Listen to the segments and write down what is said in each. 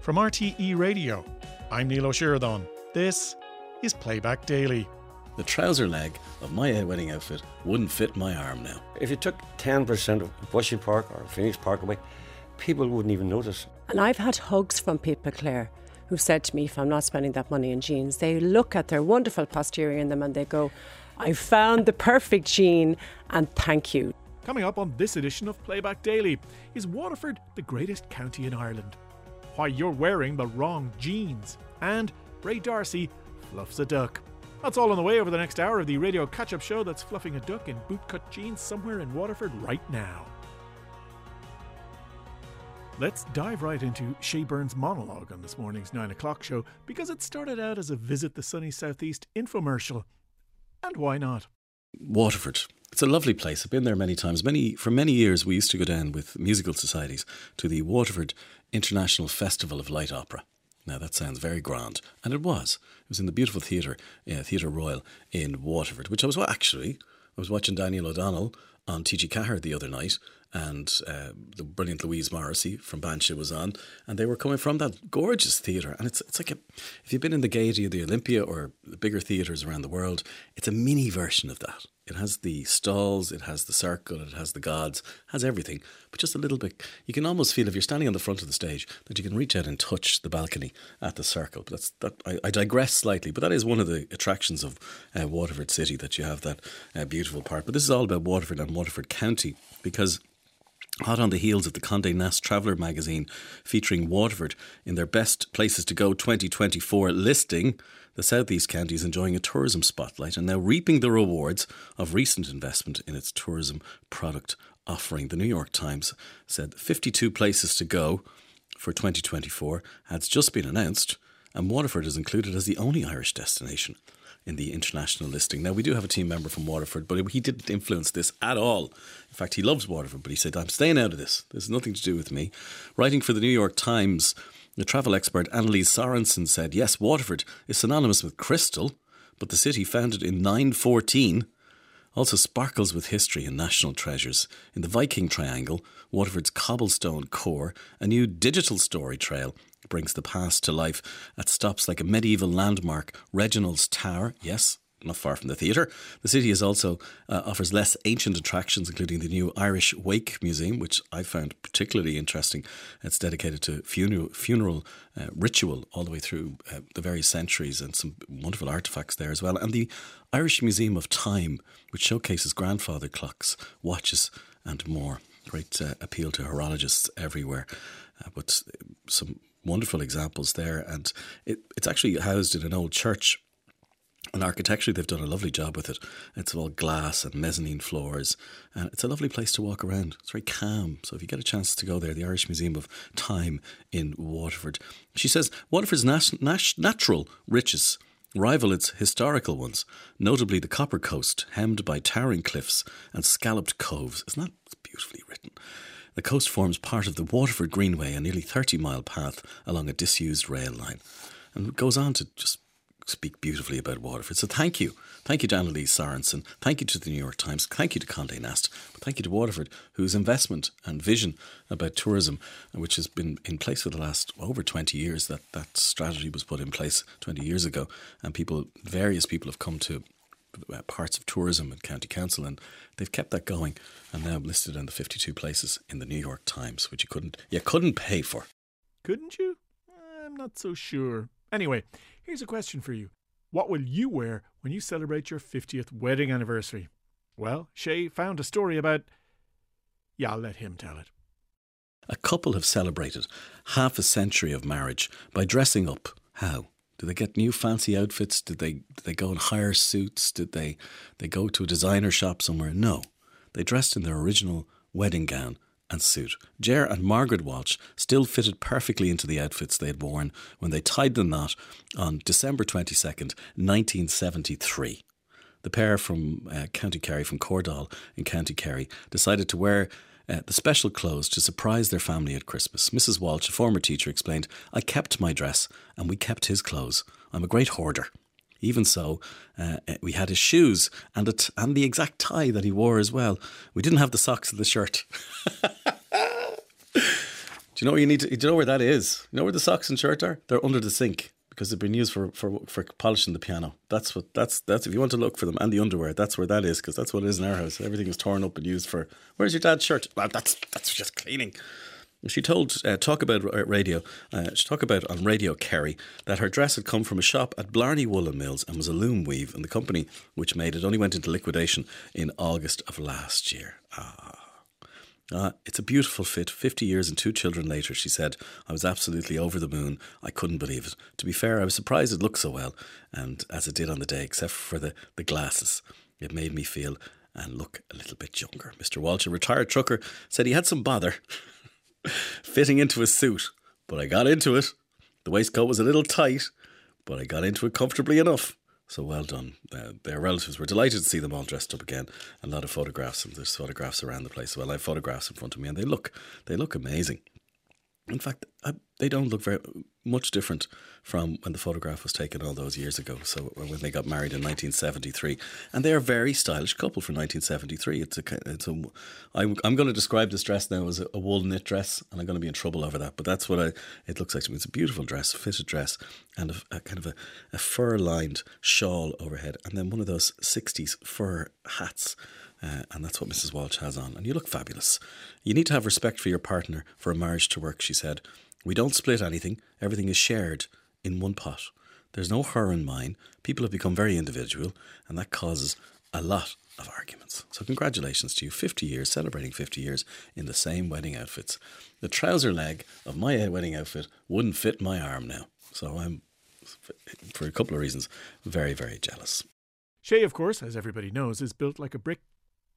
From RTE Radio, I'm Neil O'Sheridan. This is Playback Daily. The trouser leg of my wedding outfit wouldn't fit my arm now. If you took 10% of Bushy Park or Phoenix Park away, people wouldn't even notice. And I've had hugs from people, Claire, who said to me, if I'm not spending that money in jeans, they look at their wonderful posterior in them and they go, I found the perfect jean and thank you. Coming up on this edition of Playback Daily is Waterford the greatest county in Ireland? Why you're wearing the wrong jeans. And Ray D'Arcy fluffs a duck. That's all on the way over the next hour of the radio catch up show that's fluffing a duck in bootcut jeans somewhere in Waterford right now. Let's dive right into Shay Byrne's monologue on this morning's 9 o'clock show because it started out as a Visit the Sunny Southeast infomercial. And why not? Waterford. It's a lovely place. I've been there many times. Many for many years, we used to go down with musical societies to the Waterford International Festival of Light Opera. Now that sounds very grand, and it was. It was in the beautiful theatre, uh, Theatre Royal in Waterford, which I was actually. I was watching Daniel O'Donnell on TG Ceathair the other night, and uh, the brilliant Louise Morrissey from Bansha was on, and they were coming from that gorgeous theatre. And it's it's like a, if you've been in the Gaiety of the Olympia or the bigger theatres around the world, it's a mini version of that. It has the stalls, it has the circle, it has the gods, has everything, but just a little bit. You can almost feel if you're standing on the front of the stage that you can reach out and touch the balcony at the circle. But that's that. I, I digress slightly, but that is one of the attractions of uh, Waterford City that you have that uh, beautiful part. But this is all about Waterford and Waterford County because Hot on the heels of the Condé Nast Traveller magazine featuring Waterford in their Best Places to Go 2024 listing, the Southeast County is enjoying a tourism spotlight and now reaping the rewards of recent investment in its tourism product offering. The New York Times said 52 places to go for 2024 has just been announced, and Waterford is included as the only Irish destination in the international listing. Now, we do have a team member from Waterford, but he didn't influence this at all. In fact, he loves Waterford, but he said, I'm staying out of this. There's nothing to do with me. Writing for the New York Times, the travel expert Annalise Sorensen said, Yes, Waterford is synonymous with crystal, but the city founded in 914 also sparkles with history and national treasures. In the Viking Triangle, Waterford's cobblestone core, a new digital story trail brings the past to life at stops like a medieval landmark, Reginald's Tower, yes, not far from the theatre. The city is also uh, offers less ancient attractions, including the new Irish Wake Museum, which I found particularly interesting. It's dedicated to funeral funeral uh, ritual all the way through uh, the various centuries, and some wonderful artifacts there as well. And the Irish Museum of Time, which showcases grandfather clocks, watches, and more. Great uh, appeal to horologists everywhere, uh, but some wonderful examples there. And it, it's actually housed in an old church. And architecturally, they've done a lovely job with it. It's all glass and mezzanine floors. And it's a lovely place to walk around. It's very calm. So if you get a chance to go there, the Irish Museum of Time in Waterford. She says Waterford's nat- nat- natural riches rival its historical ones, notably the Copper Coast, hemmed by towering cliffs and scalloped coves. Isn't that beautifully written? The coast forms part of the Waterford Greenway, a nearly 30 mile path along a disused rail line. And goes on to just speak beautifully about Waterford. So thank you. Thank you to Annalise Sorensen. Thank you to the New York Times. Thank you to Condé Nast. But thank you to Waterford, whose investment and vision about tourism, which has been in place for the last over 20 years, that, that strategy was put in place 20 years ago. And people, various people have come to parts of tourism and county council, and they've kept that going, and now listed in the 52 places in the New York Times, which you couldn't you couldn't pay for. Couldn't you? I'm not so sure. Anyway, here's a question for you: What will you wear when you celebrate your 50th wedding anniversary? Well, Shay found a story about. Yeah, I'll let him tell it. A couple have celebrated half a century of marriage by dressing up. How? Did they get new fancy outfits? Did they did they go and hire suits? Did they they go to a designer shop somewhere? No. They dressed in their original wedding gown and suit. Ger and Margaret Walsh still fitted perfectly into the outfits they had worn when they tied the knot on December 22nd, 1973. The pair from uh, County Kerry, from Cordal in County Kerry, decided to wear uh, the special clothes to surprise their family at Christmas. Mrs. Walsh, a former teacher, explained, I kept my dress and we kept his clothes. I'm a great hoarder. Even so, uh, we had his shoes and, and the exact tie that he wore as well. We didn't have the socks and the shirt. Do you know where you need to? Do you know where that is? You know where the socks and shirt are? They're under the sink because they've been used for, for, for polishing the piano. That's what that's that's if you want to look for them and the underwear, that's where that is because that's what it is in our house. Everything is torn up and used for. Where's your dad's shirt? Well, that's that's just cleaning. She told uh, talk about radio. Uh, she talked about on radio Kerry that her dress had come from a shop at Blarney Woolen Mills and was a loom weave, and the company which made it only went into liquidation in August of last year. Ah. Uh, it's a beautiful fit. 50 years and two children later, she said, I was absolutely over the moon. I couldn't believe it. To be fair, I was surprised it looked so well, and as it did on the day, except for the, the glasses. It made me feel and look a little bit younger. Mr. Walsh, a retired trucker, said he had some bother fitting into a suit, but I got into it. The waistcoat was a little tight, but I got into it comfortably enough. So well done. Uh, their relatives were delighted to see them all dressed up again. A lot of photographs, and there's photographs around the place. Well, I have photographs in front of me, and they look they look amazing. In fact, I, they don't look very much different from when the photograph was taken all those years ago. So when they got married in 1973, and they are a very stylish couple for 1973. It's a, it's a. I'm, I'm going to describe this dress now as a, a wool knit dress, and I'm going to be in trouble over that. But that's what I. It looks like to me. It's a beautiful dress, fitted dress, and a, a kind of a, a fur lined shawl overhead, and then one of those 60s fur hats uh, and that's what Mrs. Walsh has on. And you look fabulous. You need to have respect for your partner for a marriage to work, she said. We don't split anything, everything is shared in one pot. There's no her and mine. People have become very individual, and that causes a lot of arguments. So, congratulations to you. 50 years, celebrating 50 years in the same wedding outfits. The trouser leg of my wedding outfit wouldn't fit my arm now. So, I'm, for a couple of reasons, very, very jealous. Shay, of course, as everybody knows, is built like a brick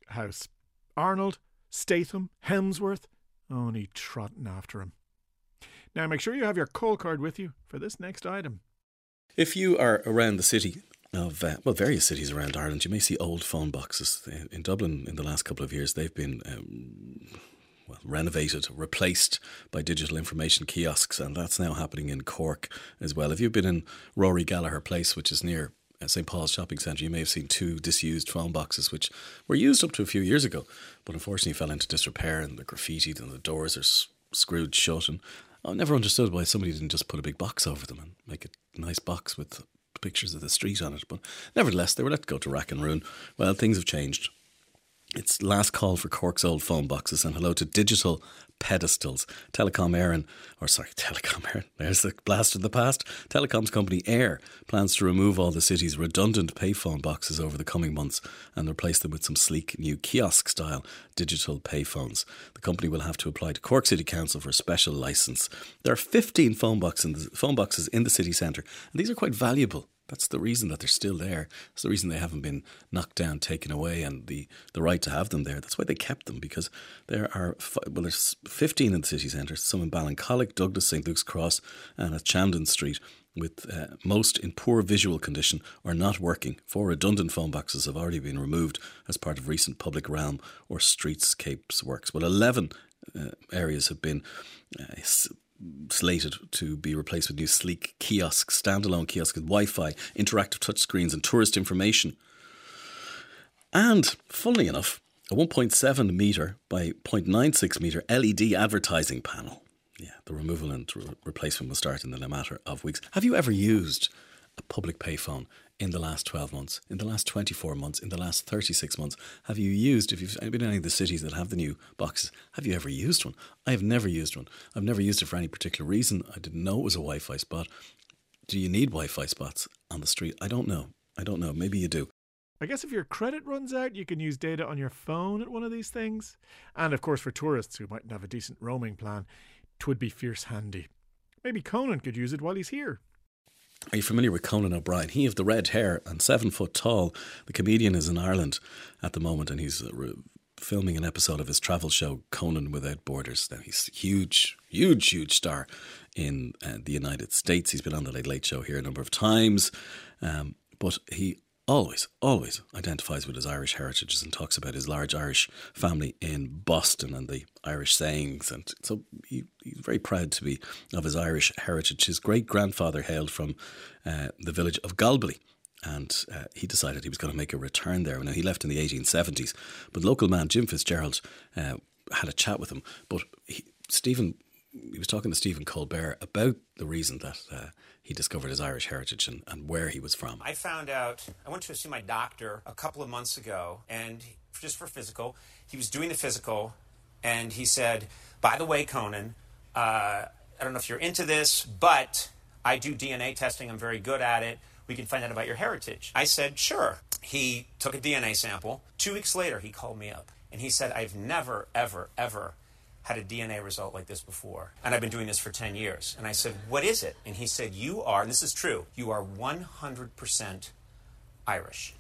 house. Arnold, Statham, Hemsworth, only trotting after him. Now make sure you have your call card with you for this next item. If you are around the city of, uh, well, various cities around Ireland, you may see old phone boxes. In Dublin, in the last couple of years, they've been um, well, renovated, replaced by digital information kiosks, and that's now happening in Cork as well. If you've been in Rory Gallagher Place, which is near St Paul's Shopping Centre, you may have seen two disused phone boxes, which were used up to a few years ago, but unfortunately fell into disrepair and the graffiti and the doors are s- screwed shut. And I never understood why somebody didn't just put a big box over them and make a nice box with pictures of the street on it. But nevertheless, they were let go to rack and ruin. Well, things have changed. It's last call for Cork's old phone boxes and hello to digital pedestals. Telecom Éireann, or sorry, Telecom Éireann, there's the blast of the past. Telecom's company eir plans to remove all the city's redundant payphone boxes over the coming months and replace them with some sleek new kiosk style digital payphones. The company will have to apply to Cork City Council for a special licence. There are 15 phone, box the, phone boxes in the city centre, and these are quite valuable that's the reason that they're still there. It's the reason they haven't been knocked down, taken away, and the, the right to have them there. That's why they kept them because there are well, there's 15 in the city centre, some in Ballincollig, Douglas, St Luke's Cross, and at Shandon Street. With uh, most in poor visual condition or not working. Four redundant phone boxes have already been removed as part of recent public realm or streetscapes works. Well, 11 uh, areas have been uh, slated to be replaced with new sleek kiosks, standalone kiosks with Wi Fi, interactive touchscreens, and tourist information. And, funnily enough, a 1.7 metre by 0.96 metre LED advertising panel. Yeah, the removal and re- replacement will start in a matter of weeks. Have you ever used a public payphone in the last 12 months, in the last 24 months, in the last 36 months? Have you used, if you've been in any of the cities that have the new boxes, have you ever used one? I have never used one. I've never used it for any particular reason. I didn't know it was a Wi Fi spot. Do you need Wi Fi spots on the street? I don't know. I don't know. Maybe you do. I guess if your credit runs out, you can use data on your phone at one of these things. And of course, for tourists who mightn't have a decent roaming plan, twould be fierce handy. Maybe Conan could use it while he's here. Are you familiar with Conan O'Brien? He of the red hair and seven foot tall. The comedian is in Ireland at the moment, and he's uh, re- filming an episode of his travel show Conan Without Borders. Now he's huge, huge, huge star in uh, the United States. He's been on the Late Late Show here a number of times, um, but he always, always identifies with his Irish heritage and talks about his large Irish family in Boston and the Irish sayings. And so he, he's very proud to be of his Irish heritage. His great grandfather hailed from uh, the village of Galbally. And uh, he decided he was going to make a return there. Now, he left in the 1870s, but local man Jim Fitzgerald uh, had a chat with him. But he, Stephen he was talking to Stephen Colbert about the reason that uh, he discovered his Irish heritage and, and where he was from. I found out, I went to see my doctor a couple of months ago, and just for physical, he was doing the physical, and he said, By the way, Conan, uh, I don't know if you're into this, but I do DNA testing. I'm very good at it. We can find out about your heritage. I said, Sure. He took a DNA sample. Two weeks later, he called me up, and he said, I've never, ever, ever had a DNA result like this before. And I've been doing this for 10 years. And I said, What is it? And he said, You are, and this is true, you are 100% Irish.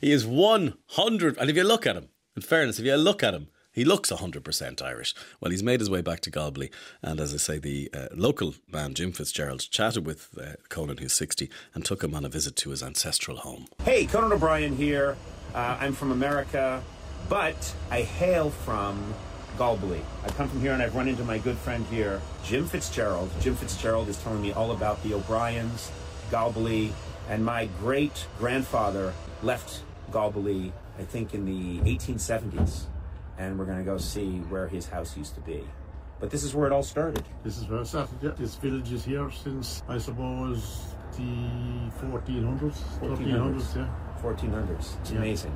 he is 100. And if you look at him, in fairness, if you look at him, he looks 100% Irish. Well, he's made his way back to Galbally. And as I say, the uh, local man, Jim Fitzgerald, chatted with uh, Conan, who's 60, and took him on a visit to his ancestral home. Hey, Conan O'Brien here. Uh, I'm from America but I hail from Galbally. I come from here and I've run into my good friend here, Jim Fitzgerald. Jim Fitzgerald is telling me all about the O'Briens, Galbally, and my great grandfather left Galbally, I think, in the 1870s. And we're going to go see where his house used to be. But this is where it all started. This is where it started. Yeah. This village is here since, I suppose, the 1400s, 1400s, yeah. 1400s. It's yeah. amazing.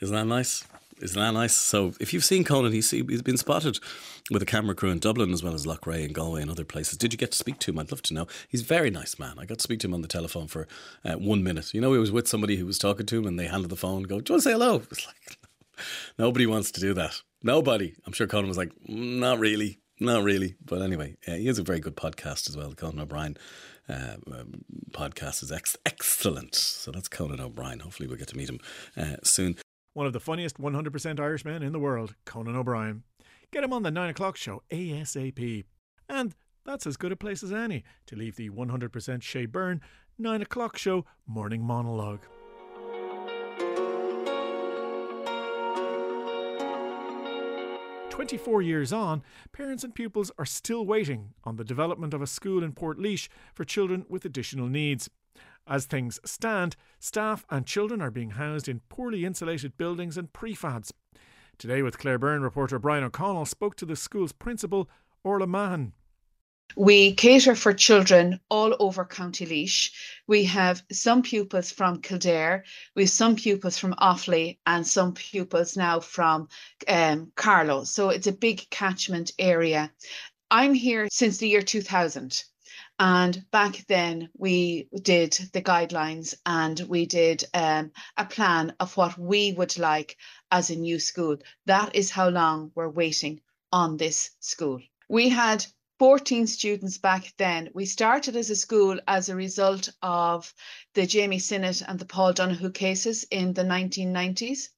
Isn't that nice? Isn't that nice? So, if you've seen Conan, he's, he's been spotted with a camera crew in Dublin as well as Loughrea and Galway and other places. Did you get to speak to him? I'd love to know. He's a very nice man. I got to speak to him on the telephone for uh, one minute. You know, he was with somebody who was talking to him and they handed the phone, go, Do you want to say hello? It's like, nobody wants to do that. Nobody. I'm sure Conan was like, mm, Not really. Not really. But anyway, yeah, he has a very good podcast as well, the Conan O'Brien. Uh, um, podcast is ex- excellent. So that's Conan O'Brien. Hopefully, we'll get to meet him uh, soon one of the funniest 100% Irishmen in the world, Conan O'Brien. Get him on the 9 o'clock show ASAP. And that's as good a place as any to leave the 100% Shay Byrne 9 o'clock show morning monologue. Twenty-four years on, parents and pupils are still waiting on the development of a school in Portlaoise for children with additional needs. As things stand, staff and children are being housed in poorly insulated buildings and prefabs. Today, with Claire Byrne, reporter Brian O'Connell spoke to the school's principal, Orla Mahan. We cater for children all over County Laois. We have some pupils from Kildare, we have some pupils from Offaly, and some pupils now from um, Carlow. So it's a big catchment area. I'm here since the year 2000. And back then, we did the guidelines and we did um, a plan of what we would like as a new school. That is how long we're waiting on this school. We had 14 students back then. We started as a school as a result of the Jamie Sinnott and the Paul Donoghue cases in the 1990s.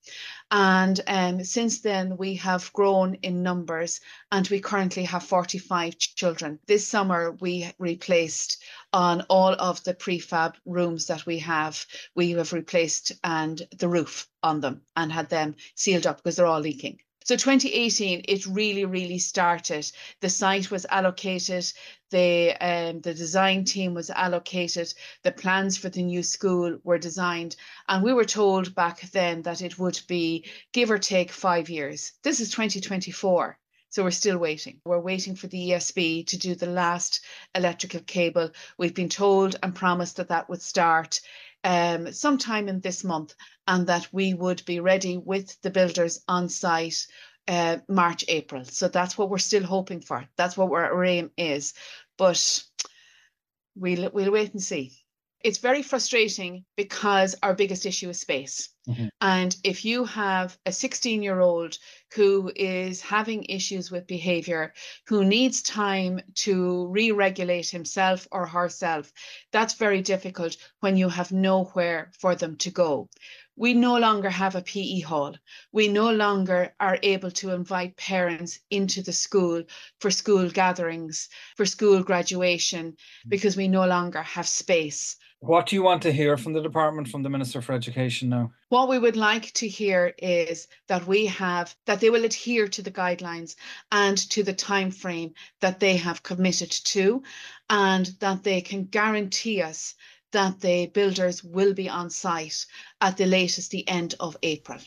And um, since then, we have grown in numbers and we currently have 45 children. This summer, we replaced on all of the prefab rooms that we have, we have replaced and the roof on them and had them sealed up because they're all leaking. So 2018, it really, really started. The site was allocated, the um, the design team was allocated, the plans for the new school were designed, and we were told back then that it would be give or take five years. This is 2024. So we're still waiting. We're waiting for the ESB to do the last electrical cable. We've been told and promised that that would start um, sometime in this month and that we would be ready with the builders on site uh, March, April. So that's what we're still hoping for. That's what our aim is. But we'll, we'll wait and see. It's very frustrating because our biggest issue is space. Mm-hmm. And if you have a 16 year old who is having issues with behavior, who needs time to re regulate himself or herself, that's very difficult when you have nowhere for them to go we no longer have a PE hall. We no longer are able to invite parents into the school for school gatherings, for school graduation, because we no longer have space. What do you want to hear from the department, from the Minister for Education now? What we would like to hear is that we have that they will adhere to the guidelines and to the time frame that they have committed to, and that they can guarantee us that the builders will be on site at the latest the end of April.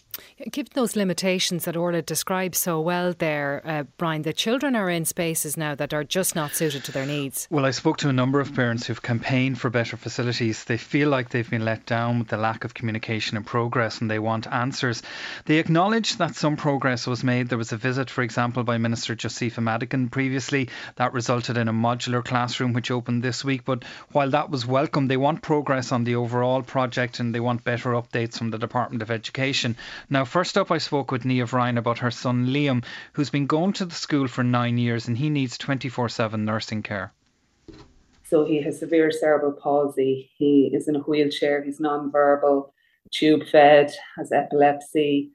Given those limitations that Orla describes so well there, uh, Brian, the children are in spaces now that are just not suited to their needs. Well, I spoke to a number of parents who've campaigned for better facilities. They feel like they've been let down with the lack of communication and progress, and they want answers. They acknowledge that some progress was made. There was a visit, for example, by Minister Josepha Madigan previously that resulted in a modular classroom which opened this week. But while that was welcome, they want progress on the overall project and they want better updates from the Department of Education. Now, first up, I spoke with Niamh Ryan about her son Liam, who's been going to the school for nine years and he needs 24 7 nursing care. So he has severe cerebral palsy. He is in a wheelchair. He's non-verbal, tube fed, has epilepsy,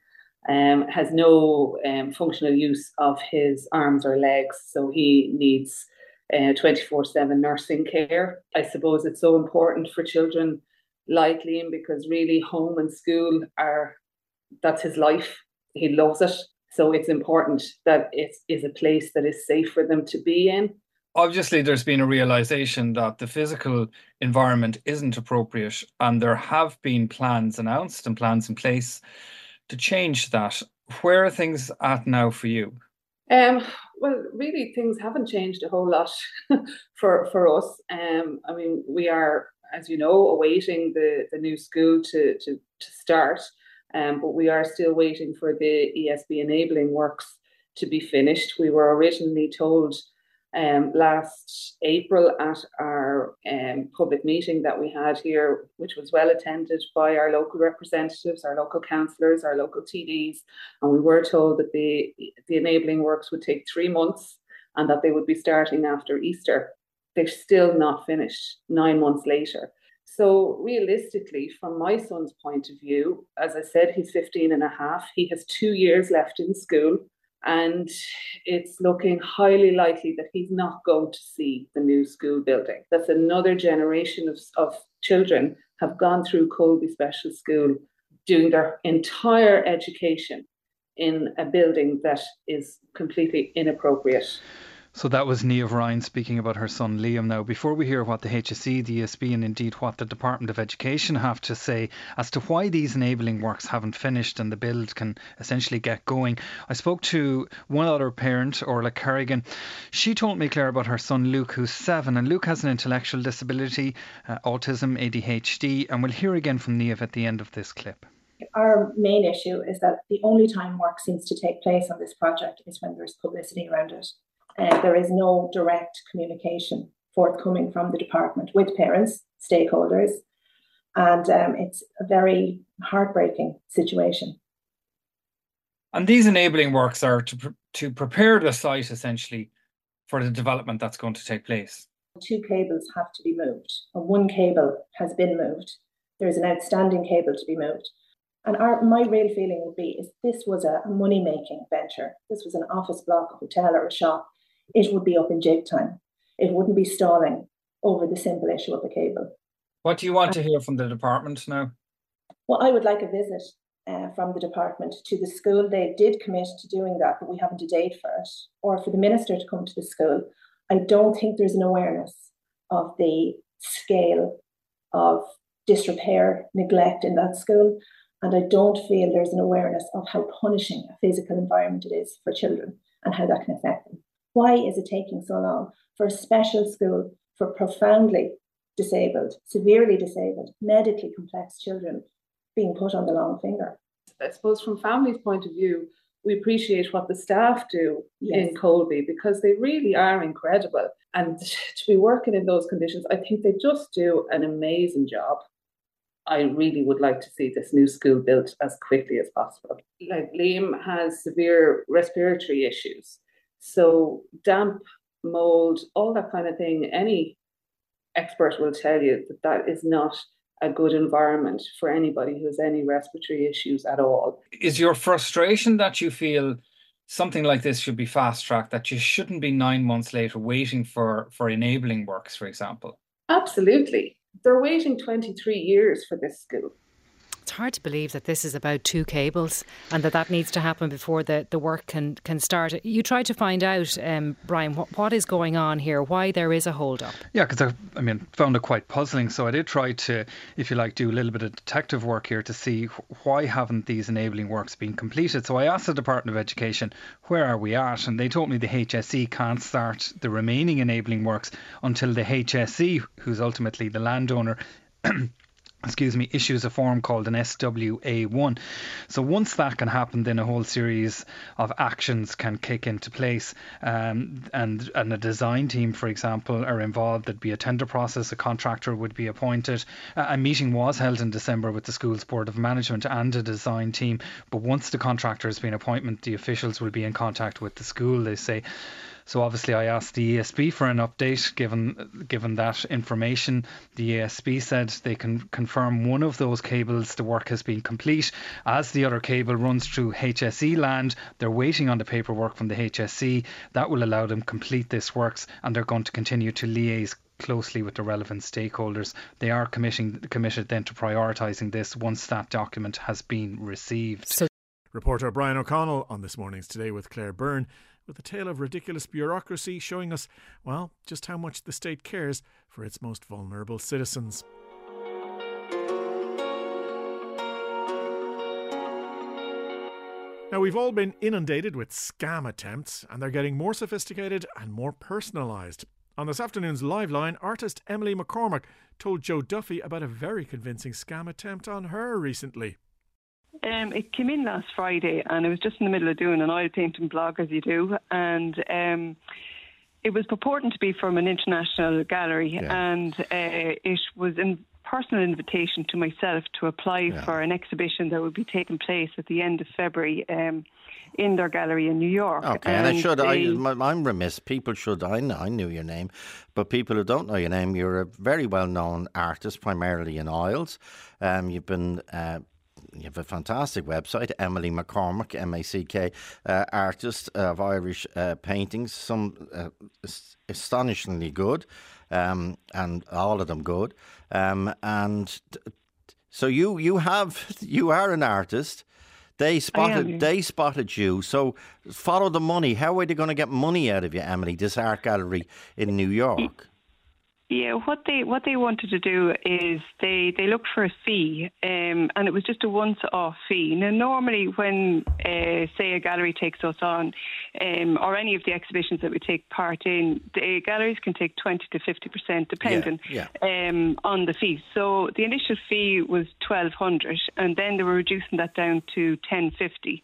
um, has no um, functional use of his arms or legs. So he needs uh, 24 7 nursing care. I suppose it's so important for children like Liam because really home and school are that's his life. He loves it. So it's important that it is a place that is safe for them to be in. Obviously, there's been a realization that the physical environment isn't appropriate, and there have been plans announced and plans in place to change that. Where are things at now for you? Um, well, really, things haven't changed a whole lot for for us. Um, I mean, we are, as you know, awaiting the the new school to to to start, um, but we are still waiting for the ESB enabling works to be finished. We were originally told um, last April at our um, public meeting that we had here, which was well attended by our local representatives, our local councillors, our local TDs, and we were told that the, the enabling works would take three months and that they would be starting after Easter. They're still not finished nine months later. So, realistically, from my son's point of view, as I said, he's 15 and a half. He has two years left in school and it's looking highly likely that he's not going to see the new school building. That's another generation of, of children have gone through Kolbe Special School doing their entire education in a building that is completely inappropriate. So that was Niamh Ryan speaking about her son Liam. Now, before we hear what the HSE, the ESB, and indeed what the Department of Education have to say as to why these enabling works haven't finished and the build can essentially get going, I spoke to one other parent, Orla Kerrigan. She told me, Claire, about her son Luke, who's seven, and Luke has an intellectual disability, uh, autism, ADHD, and we'll hear again from Niamh at the end of this clip. Our main issue is that the only time work seems to take place on this project is when there's publicity around it. Uh, there is no direct communication forthcoming from the department with parents, stakeholders, and um, it's a very heartbreaking situation. And these enabling works are to, pre- to prepare the site essentially for the development that's going to take place. Two cables have to be moved, and one cable has been moved. There's an outstanding cable to be moved. And our, my real feeling would be is this was a money making venture. This was an office block, a hotel, or a shop it would be up in jig time. It wouldn't be stalling over the simple issue of the cable. What do you want to hear from the department now? Well, I would like a visit uh, from the department to the school. They did commit to doing that, but we haven't a date for it. Or for the minister to come to the school. I don't think there's an awareness of the scale of disrepair, neglect in that school. And I don't feel there's an awareness of how punishing a physical environment it is for children and how that can affect them. Why is it taking so long for a special school for profoundly disabled, severely disabled, medically complex children being put on the long finger? I suppose from families' point of view, we appreciate what the staff do yes. in Kolbe because they really are incredible. And to be working in those conditions, I think they just do an amazing job. I really would like to see this new school built as quickly as possible. Like Liam has severe respiratory issues. So damp, mold, all that kind of thing, any expert will tell you that that is not a good environment for anybody who has any respiratory issues at all. Is your frustration that you feel something like this should be fast tracked, that you shouldn't be nine months later waiting for, for enabling works, for example? Absolutely. They're waiting 23 years for this school. It's hard to believe that this is about two cables and that that needs to happen before the, the work can, can start. You tried to find out, um, Brian, what, what is going on here, why there is a holdup. Yeah, because I, I mean, found it quite puzzling. So I did try to, if you like, do a little bit of detective work here to see why haven't these enabling works been completed. So I asked the Department of Education, where are we at? And they told me the HSE can't start the remaining enabling works until the HSE, who's ultimately the landowner, excuse me, issues a form called an SWA1. So once that can happen, then a whole series of actions can kick into place. Um, and, and a design team, for example, are involved. There'd be a tender process, a contractor would be appointed. a meeting was held in December with the school's Board of Management and a design team. But once the contractor has been appointed, the officials will be in contact with the school, they say. So obviously, I asked the ESB for an update. Given given that information, the ESB said they can confirm one of those cables. The work has been complete. As the other cable runs through HSE land, they're waiting on the paperwork from the HSE. That will allow them complete this works, and they're going to continue to liaise closely with the relevant stakeholders. They are committing, committed then to prioritising this once that document has been received. So- Reporter Brian O'Connell on this morning's Today with Claire Byrne with a tale of ridiculous bureaucracy showing us, well, just how much the state cares for its most vulnerable citizens. Now, we've all been inundated with scam attempts, and they're getting more sophisticated and more personalised. On this afternoon's live line, artist Emily McCormack told Joe Duffy about a very convincing scam attempt on her recently. Um, it came in last Friday, and I was just in the middle of doing an oil painting blog, as you do, and um, it was purporting to be from an international gallery, yeah. and uh, it was a personal invitation to myself to apply yeah. for an exhibition that would be taking place at the end of February. Um, in their gallery in New York. Okay, and, and I should, they, I, am remiss. People should, I, know, I knew your name, but people who don't know your name, you're a very well known artist, primarily in oils. Um, you've been uh, you have a fantastic website, Emily McCormack, M A C K, uh, artist of Irish uh, paintings, some uh, astonishingly good, um, and all of them good. Um, and so you you have you are an artist. They spotted they spotted you. So follow the money. How are they going to get money out of you, Emily? This art gallery in New York. Yeah, what they what they wanted to do is they they looked for a fee, um, and it was just a once-off fee. Now, normally when uh, say a gallery takes us on, um, or any of the exhibitions that we take part in, the galleries can take twenty to fifty percent, depending yeah, yeah. Um, on the fee. So the initial fee was twelve hundred, and then they were reducing that down to ten fifty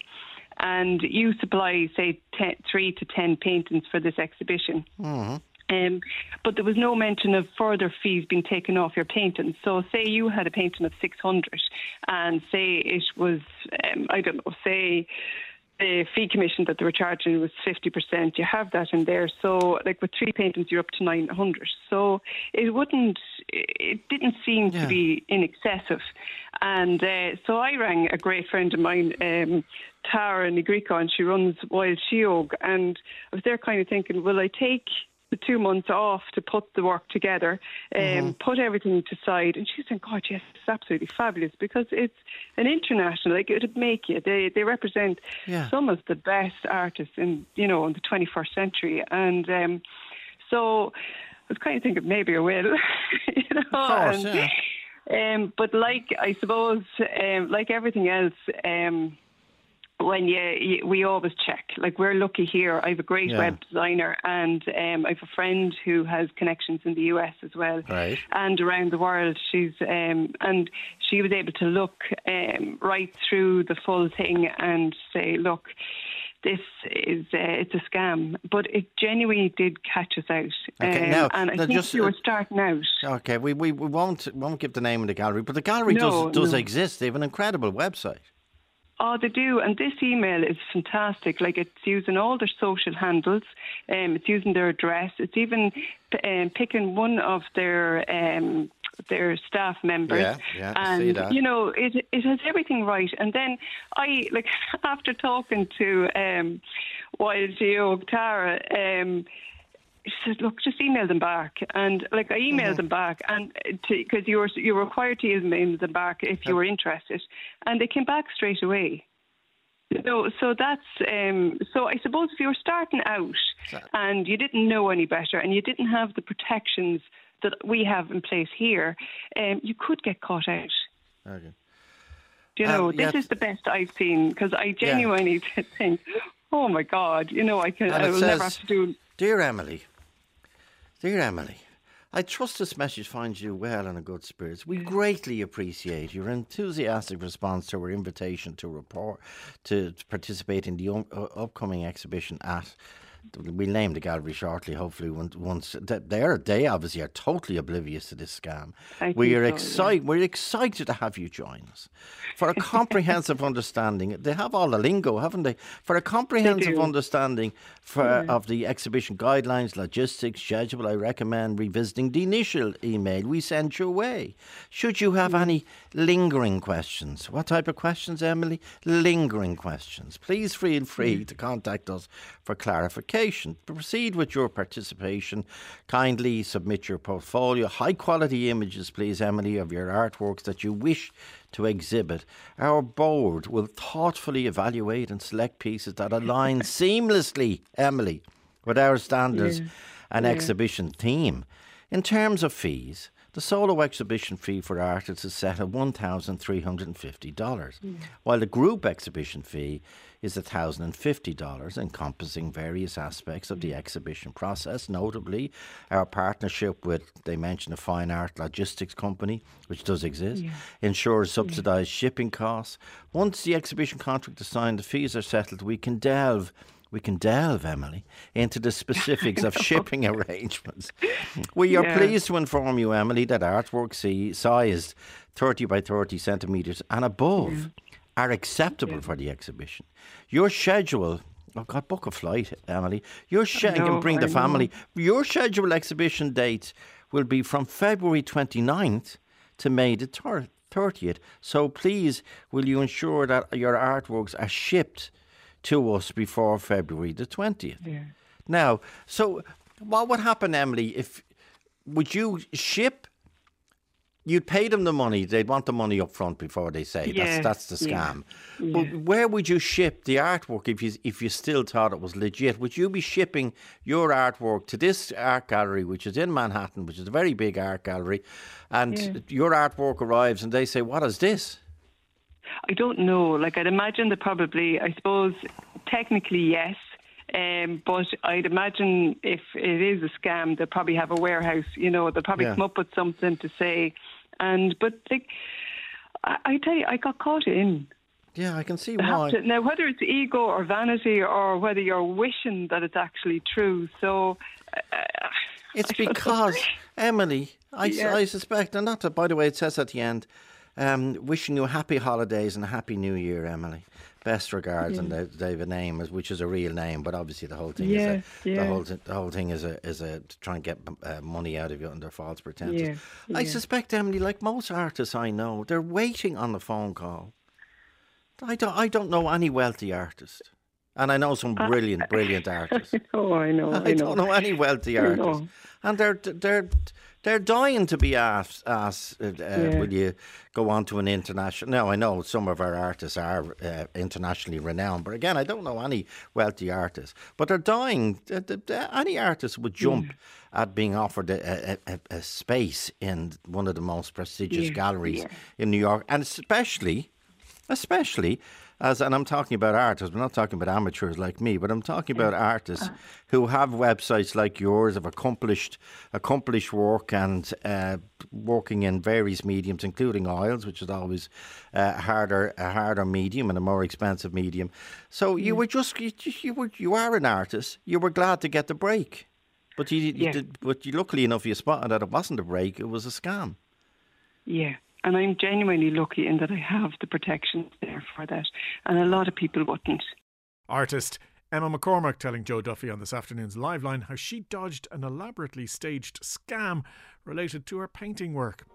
and you supply, say, ten, three to ten paintings for this exhibition. Mm-hmm. Um, but there was no mention of further fees being taken off your painting. So, say you had a painting of 600 and say it was, um, I don't know, say the fee commission that they were charging was 50%. You have that in there. So, like with three paintings, you're up to 900. So, it wouldn't, it didn't seem yeah. to be in excessive. And uh, so I rang a great friend of mine, um, Tara Negrico, and she runs Wild Sheog. And I was there kind of thinking, will I take the two months off to put the work together, um, mm-hmm. put everything to side. And she's saying, God, yes, it's absolutely fabulous because it's an international, like it'd make you. They they represent yeah. some of the best artists in, you know, in the 21st century. And um, so I was kind of thinking maybe I will, you know. Of course, and, yeah. Um, but like I suppose, um, like everything else, um, when you, you, we always check. Like we're lucky here. I have a great yeah. web designer, and um, I have a friend who has connections in the US as well, right. and around the world. She's um, and she was able to look um, right through the full thing and say, look. This is uh, it's a scam, but it genuinely did catch us out. Okay, um, now, and I think just, you were starting out. Okay, we, we, we won't won't give the name of the gallery, but the gallery no, does does no. exist. They have an incredible website. Oh, they do. And this email is fantastic. Like it's using all their social handles, um, it's using their address, it's even um, picking one of their um, their staff members. Yeah, yeah, and you know, it it has everything right. And then I like after talking to um Wild Geo Tara, um she said, "Look, just email them back." And like I emailed Mm-hmm. them back, and because you were you were required to email them back if you were interested, and they came back straight away. So, so that's um, so. I suppose if you were starting out and you didn't know any better, and you didn't have the protections that we have in place here, um, you could get caught out. Okay. Do you know, Um, this yeah. is the best I've seen because I genuinely think, oh my God, you know, I can, I will never have to do. Dear Emily, dear Emily, I trust this message finds you well and in good spirits. We greatly appreciate your enthusiastic response to our invitation to report to, participate in the um, uh, upcoming exhibition at. We'll name the gallery shortly. Hopefully, once, once they are they obviously are totally oblivious to this scam. I we are so, yeah. excited. We're excited to have you join us for a comprehensive understanding. They have all the lingo, haven't they? For a comprehensive understanding for, Yeah. of the exhibition guidelines, logistics, schedule, I recommend revisiting the initial email we sent your way. Should you have any lingering questions, what type of questions, Emily? Lingering questions. Please feel free to contact us for clarification. Proceed with your participation. Kindly submit your portfolio, high quality images, please, Emily, of your artworks that you wish to exhibit. Our board will thoughtfully evaluate and select pieces that align seamlessly, Emily, with our standards Yeah. and Yeah. exhibition theme. In terms of fees, the solo exhibition fee for artists is set at $1,350, while the group exhibition fee is $1,050, encompassing various aspects of the mm. exhibition process, notably our partnership with, they mentioned, a fine art logistics company, which does exist, ensures subsidised shipping costs. Once the exhibition contract is signed, the fees are settled, we can delve we can delve, Emily, into the specifics of shipping arrangements. We are Yeah. pleased to inform you, Emily, that artwork see, sized 30 by 30 centimetres and above are acceptable for the exhibition. Your schedule. Oh I've got book a flight, Emily. Your schedule know, can bring the I know. family. Your scheduled exhibition date will be from February 29th to May the 30th. So please, will you ensure that your artworks are shipped to us before February the 20th? Yeah. Now, so what would happen, Emily, if would you ship? You'd pay them the money. They'd want the money up front before they say Yeah, that's that's the yeah, scam. But where would you ship the artwork if you if you still thought it was legit? Would you be shipping your artwork to this art gallery, which is in Manhattan, which is a very big art gallery, and Yeah. your artwork arrives and they say, "What is this?" I don't know. Like I'd imagine that probably, I suppose, technically yes. Um, but I'd imagine if it is a scam, they'll probably have a warehouse. You know, they'll probably Yeah. come up with something to say. And but like, I, I tell you, I got caught in. Yeah, I can see why. to- now, whether it's ego or vanity, or whether you're wishing that it's actually true, so uh, It's because Emily, I, Yeah. I suspect, and not by the way, it says at the end, um, wishing you happy holidays and a happy new year, Emily. Best regards, and they, they have a name, which is a real name, but obviously the whole thing is Yeah, a, the whole the whole thing is a is a to try and get uh, money out of you under false pretenses. Yeah, I suspect Emily, like most artists I know, they're waiting on the phone call. I don't I don't know any wealthy artist, and I know some brilliant brilliant artists. oh, I know, I, I know. don't know any wealthy artists, and they're they're they're dying to be asked. asked uh, uh, Yeah. Will you go on to an international? Now I know some of our artists are uh, internationally renowned, but again, I don't know any wealthy artists. But they're dying. uh, Any artist would jump at being offered a, a, a, space in one of the most prestigious Yeah, galleries yeah. in New York, and especially especially as and I'm talking about artists, I'm not talking about amateurs like me, but I'm talking about artists who have websites like yours of accomplished accomplished work and uh, working in various mediums, including oils, which is always uh, harder a harder medium and a more expensive medium. So you were just you, you were you are an artist. You were glad to get the break. But you, you Yeah. did, but you, luckily enough, you spotted that it wasn't a break; it was a scam. Yeah. And I'm genuinely lucky in that I have the protections there for that. And a lot of people wouldn't. Artist Emma McCormack telling Joe Duffy on this afternoon's live line how she dodged an elaborately staged scam related to her painting work.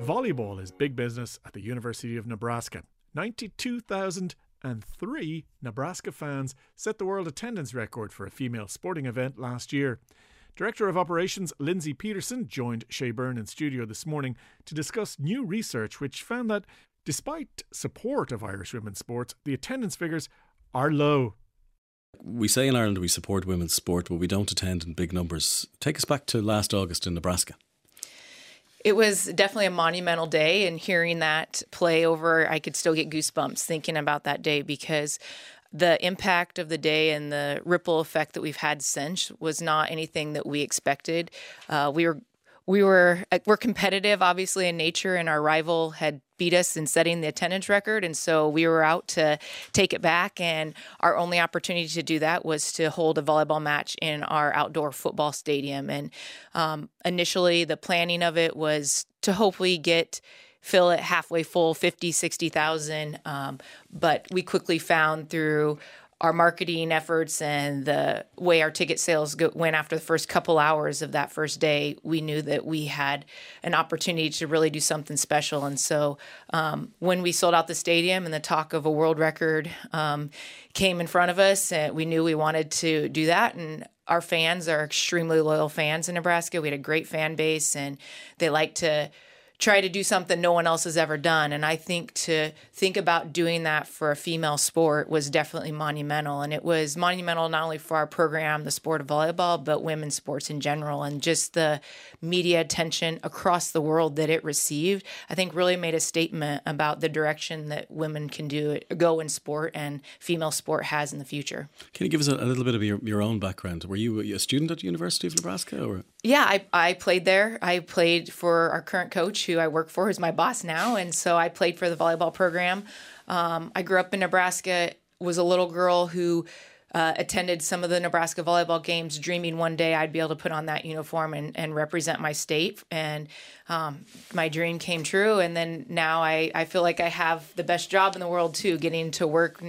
Volleyball is big business at the University of Nebraska. 92,000 and three Nebraska fans set the world attendance record for a female sporting event last year. Director of Operations Lindsay Peterson joined Shay Byrne in studio this morning to discuss new research which found that despite support of Irish women's sports, the attendance figures are low. We say in Ireland we support women's sport, but we don't attend in big numbers. Take us back to last August in Nebraska it was definitely a monumental day and hearing that play over i could still get goosebumps thinking about that day because the impact of the day and the ripple effect that we've had since was not anything that we expected. Uh, we were we were uh, we're competitive obviously in nature and our rival had beat us in setting the attendance record and so we were out to take it back and our only opportunity to do that was to hold a volleyball match in our outdoor football stadium and um, initially the planning of it was to hopefully get fill it halfway full 50 60000 um, but we quickly found through our marketing efforts and the way our ticket sales go, went after the first couple hours of that first day, we knew that we had an opportunity to really do something special. And so um, when we sold out the stadium and the talk of a world record um, came in front of us, uh, we knew we wanted to do that. And our fans are extremely loyal fans in Nebraska. We had a great fan base, and they like to try to do something no one else has ever done. And I think to think about doing that for a female sport was definitely monumental. And it was monumental not only for our program, the sport of volleyball, but women's sports in general. And just the media attention across the world that it received, I think really made a statement about the direction that women can do it, go in sport and female sport has in the future. Can you give us a, a little bit of your, your own background? Were you a student at the University of Nebraska or? Yeah, I, I played there. I played for our current coach, who I work for, who's my boss now, and so I played for the volleyball program. Um, I grew up in Nebraska. Was a little girl who uh, attended some of the Nebraska volleyball games, dreaming one day I'd be able to put on that uniform and, and represent my state. And um, my dream came true. And then now I, I feel like I have the best job in the world, too, getting to work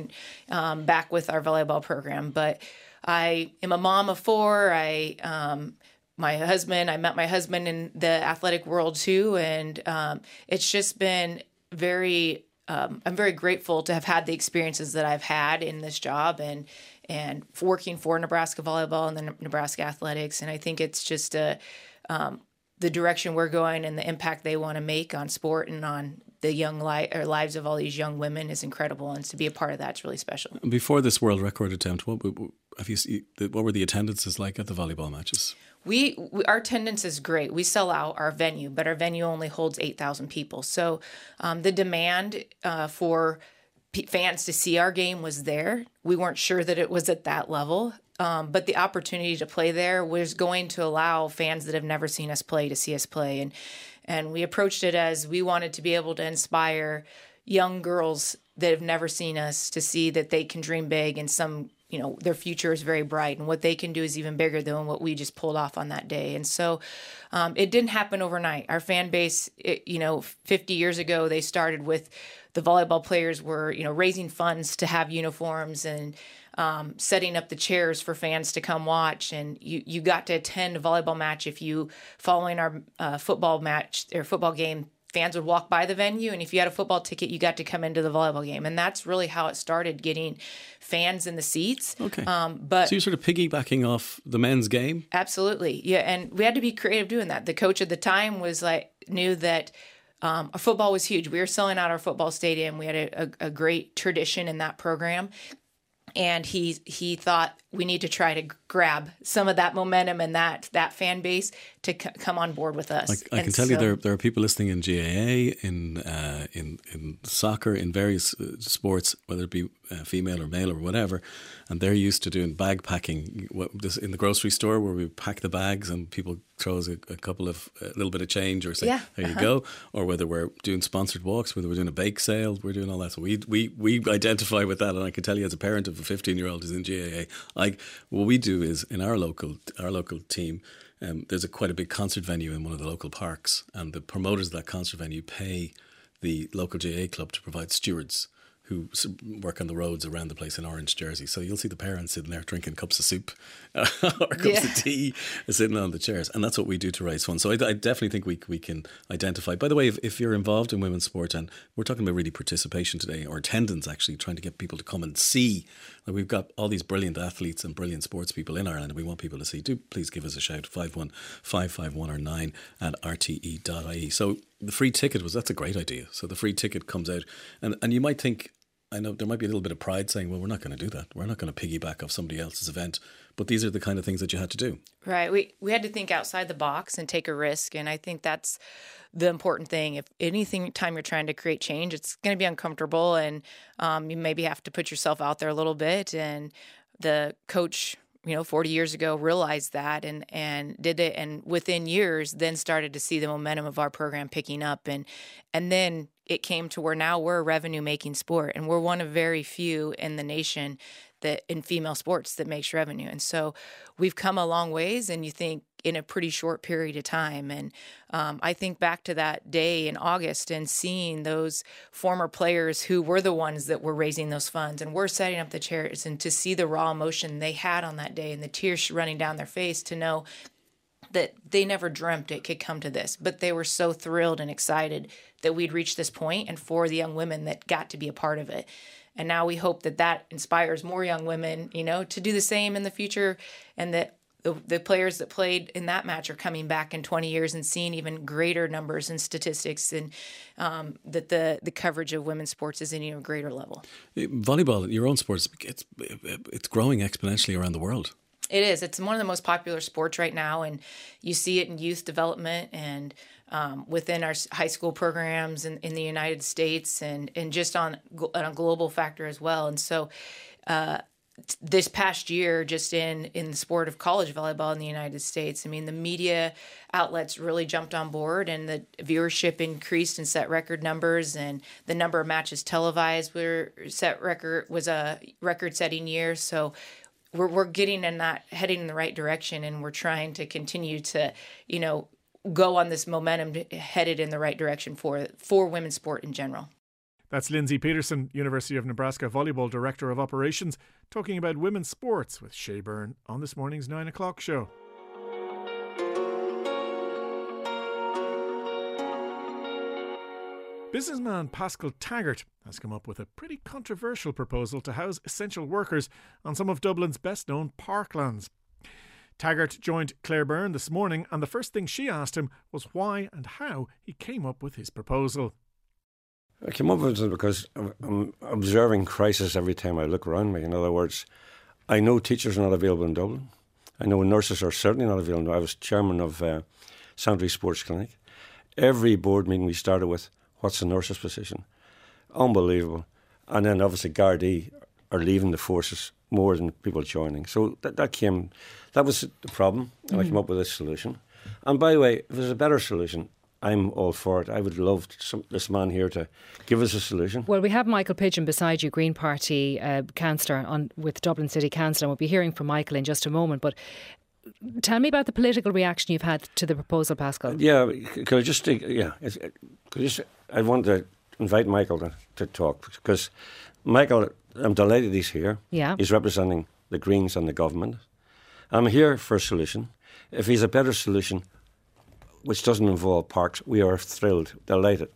um, back with our volleyball program. But I am a mom of four. I um, my husband. I met my husband in the athletic world too, and um, it's just been very. Um, I'm very grateful to have had the experiences that I've had in this job and and working for Nebraska volleyball and the Nebraska athletics. And I think it's just a um, the direction we're going and the impact they want to make on sport and on the young li- or lives of all these young women is incredible. And to be a part of that's really special. Before this world record attempt, what have you? What were the attendances like at the volleyball matches? We, we, our attendance is great. We sell out our venue, but our venue only holds eight thousand people. So um, the demand uh, for p- fans to see our game was there. We weren't sure that it was at that level, um, but the opportunity to play there was going to allow fans that have never seen us play to see us play, and and we approached it as we wanted to be able to inspire young girls that have never seen us to see that they can dream big and some you know their future is very bright and what they can do is even bigger than what we just pulled off on that day. And so um, it didn't happen overnight. Our fan base it, you know 50 years ago they started with the volleyball players were you know raising funds to have uniforms and um, setting up the chairs for fans to come watch. And you, you got to attend a volleyball match if you following our uh, football match or football game fans would walk by the venue and if you had a football ticket you got to come into the volleyball game. And that's really how it started getting fans in the seats. Okay. Um, but so you're sort of piggybacking off the men's game? Absolutely. Yeah and we had to be creative doing that. The coach at the time was like knew that um, our football was huge. We were selling out our football stadium. We had a, a, a great tradition in that program. And he he thought we need to try to grab some of that momentum and that that fan base to c- come on board with us. I, I can tell so, you there there are people listening in GAA, in uh, in in soccer, in various uh, sports, whether it be uh, female or male or whatever, and they're used to doing bag packing in the grocery store where we pack the bags and people throws a, a couple of a little bit of change or say yeah, there uh-huh. you go, or whether we're doing sponsored walks, whether we're doing a bake sale, we're doing all that. So we we we identify with that, and I can tell you as a parent of a 15 year old who's in GAA, like what we do is in our local our local team. Um, there's a quite a big concert venue in one of the local parks, and the promoters of that concert venue pay the local GAA club to provide stewards who work on the roads around the place in orange jersey. So you'll see the parents sitting there drinking cups of soup or cups yeah. of tea, sitting on the chairs, and that's what we do to raise funds. So I, I, definitely think we we can identify. By the way, if, if you're involved in women's sport, and we're talking about really participation today or attendance, actually trying to get people to come and see. Like we've got all these brilliant athletes and brilliant sports people in Ireland, and we want people to see. Do please give us a shout five one five five one or nine at rte.ie. So the free ticket was that's a great idea. So the free ticket comes out, and and you might think I know there might be a little bit of pride saying, well, we're not going to do that. We're not going to piggyback off somebody else's event. But these are the kind of things that you had to do. Right. We we had to think outside the box and take a risk, and I think that's the important thing. If anything time you're trying to create change, it's going to be uncomfortable, and um, you maybe have to put yourself out there a little bit. And the coach you know 40 years ago realized that and and did it and within years then started to see the momentum of our program picking up and and then it came to where now we're a revenue making sport and we're one of very few in the nation that in female sports that makes revenue. And so we've come a long ways and you think in a pretty short period of time. And um, I think back to that day in August and seeing those former players who were the ones that were raising those funds and were setting up the chairs and to see the raw emotion they had on that day and the tears running down their face to know that they never dreamt it could come to this, but they were so thrilled and excited that we'd reached this point and for the young women that got to be a part of it. And now we hope that that inspires more young women, you know, to do the same in the future and that the, players that played in that match are coming back in 20 years and seeing even greater numbers and statistics and um, that the, the coverage of women's sports is in a greater level. Volleyball, your own sports, it's, it's growing exponentially around the world. It is. It's one of the most popular sports right now, and you see it in youth development and um, within our high school programs in, in the United States, and and just on, on a global factor as well. And so, uh, this past year just in in the sport of college volleyball in the United States. I mean, the media outlets really jumped on board and the viewership increased and set record numbers and the number of matches televised were set record was a record setting year. So we're we're getting in that heading in the right direction and we're trying to continue to, you know, go on this momentum headed in the right direction for for women's sport in general. That's Lindsay Peterson, University of Nebraska Volleyball Director of Operations, talking about women's sports with Shay Byrne on this morning's 9 o'clock show. Businessman Pascal Taggart has come up with a pretty controversial proposal to house essential workers on some of Dublin's best known parklands. Taggart joined Claire Byrne this morning, and the first thing she asked him was why and how he came up with his proposal. I came up with it because I'm observing crisis every time I look around me. In other words, I know teachers are not available in Dublin. I know nurses are certainly not available. I was chairman of uh, Santry Sports Clinic. Every board meeting we started with, what's the nurse's position? Unbelievable. And then obviously Gardaí are leaving the forces more than people joining. So that, that came, that was the problem. And mm-hmm. I came up with a solution. And by the way, if there's a better solution, I'm all for it. I would love some, this man here to give us a solution. Well, we have Michael Pidgeon beside you, Green Party uh, councillor on with Dublin City Council, and we'll be hearing from Michael in just a moment. But tell me about the political reaction you've had to the proposal, Pascal. Yeah, could I just think? Yeah, could I just? I want to invite Michael to, to talk because Michael, I'm delighted he's here. Yeah, he's representing the Greens and the government. I'm here for a solution. If he's a better solution, which doesn't involve parks, we are thrilled, delighted.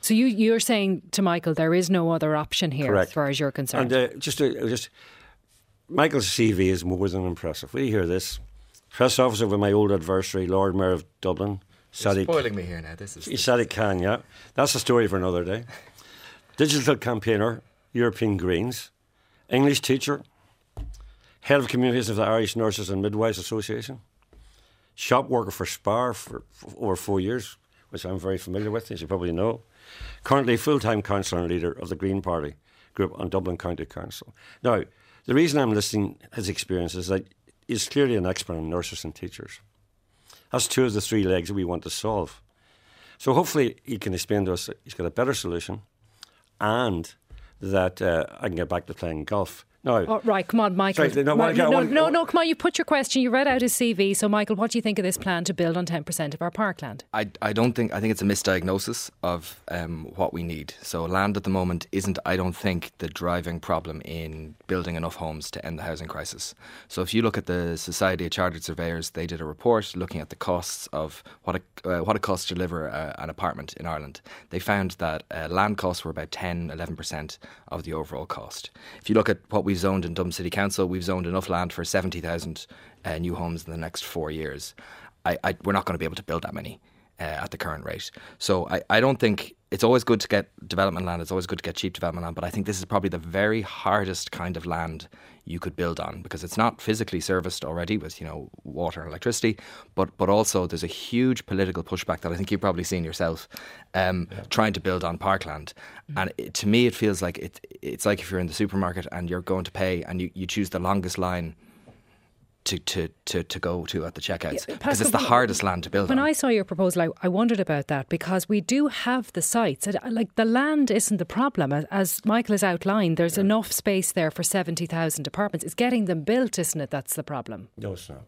So you you're saying to Michael there is no other option here Correct. as far as you're concerned. And uh, just uh, just Michael's CV is more than impressive. We hear this press officer with my old adversary, Lord Mayor of Dublin. Sadiq, spoiling me here now. This is Sadiq Khan. Yeah, that's a story for another day. Digital campaigner, European Greens, English teacher, head of communities of the Irish Nurses and Midwives Association shop worker for Spar for, for, over four years, which I'm very familiar with, as you probably know. Currently, full time councillor and leader of the Green Party group on Dublin County Council. Now, the reason I'm listing his experience is that he's clearly an expert on nurses and teachers. That's two of the three legs we want to solve. So hopefully he can explain to us that he's got a better solution and that uh, I can get back to playing golf No. Oh, right, come on, Michael. Sorry, no, Ma- well, no, no, no, come on, you put your question, you read out his CV. So, Michael, what do you think of this plan to build on 10% of our parkland? I, I don't think I think it's a misdiagnosis of um, what we need. So land at the moment isn't I don't think the driving problem in building enough homes to end the housing crisis. So if you look at the Society of Chartered Surveyors, they did a report looking at the costs of what it, uh, what it costs to deliver a, an apartment in Ireland. They found that uh, land costs were about 10 11% of the overall cost. If you look at what we've zoned in Dublin City Council, we've zoned enough land for 70,000 uh, new homes in the next 4 years. I, I, we're not going to be able to build that many uh, at the current rate. So I, I don't think it's always good to get development land. It's always good to get cheap development land. But I think this is probably the very hardest kind of land you could build on because it's not physically serviced already with you know water and electricity, but but also there's a huge political pushback that I think you've probably seen yourself, um, yeah. trying to build on parkland. Mm-hmm. And it, to me, it feels like it. It's like if you're in the supermarket and you're going to pay and you, you choose the longest line to, to, to, to go to at the checkouts because yeah, it's the hardest land to build when on. I saw your proposal, I, I, wondered about that because we do have the sites. Uh, like the land isn't the problem. As Michael has outlined, there's yeah. enough space there for 70,000 apartments. It's getting them built, isn't it? That's the problem. No, it's not.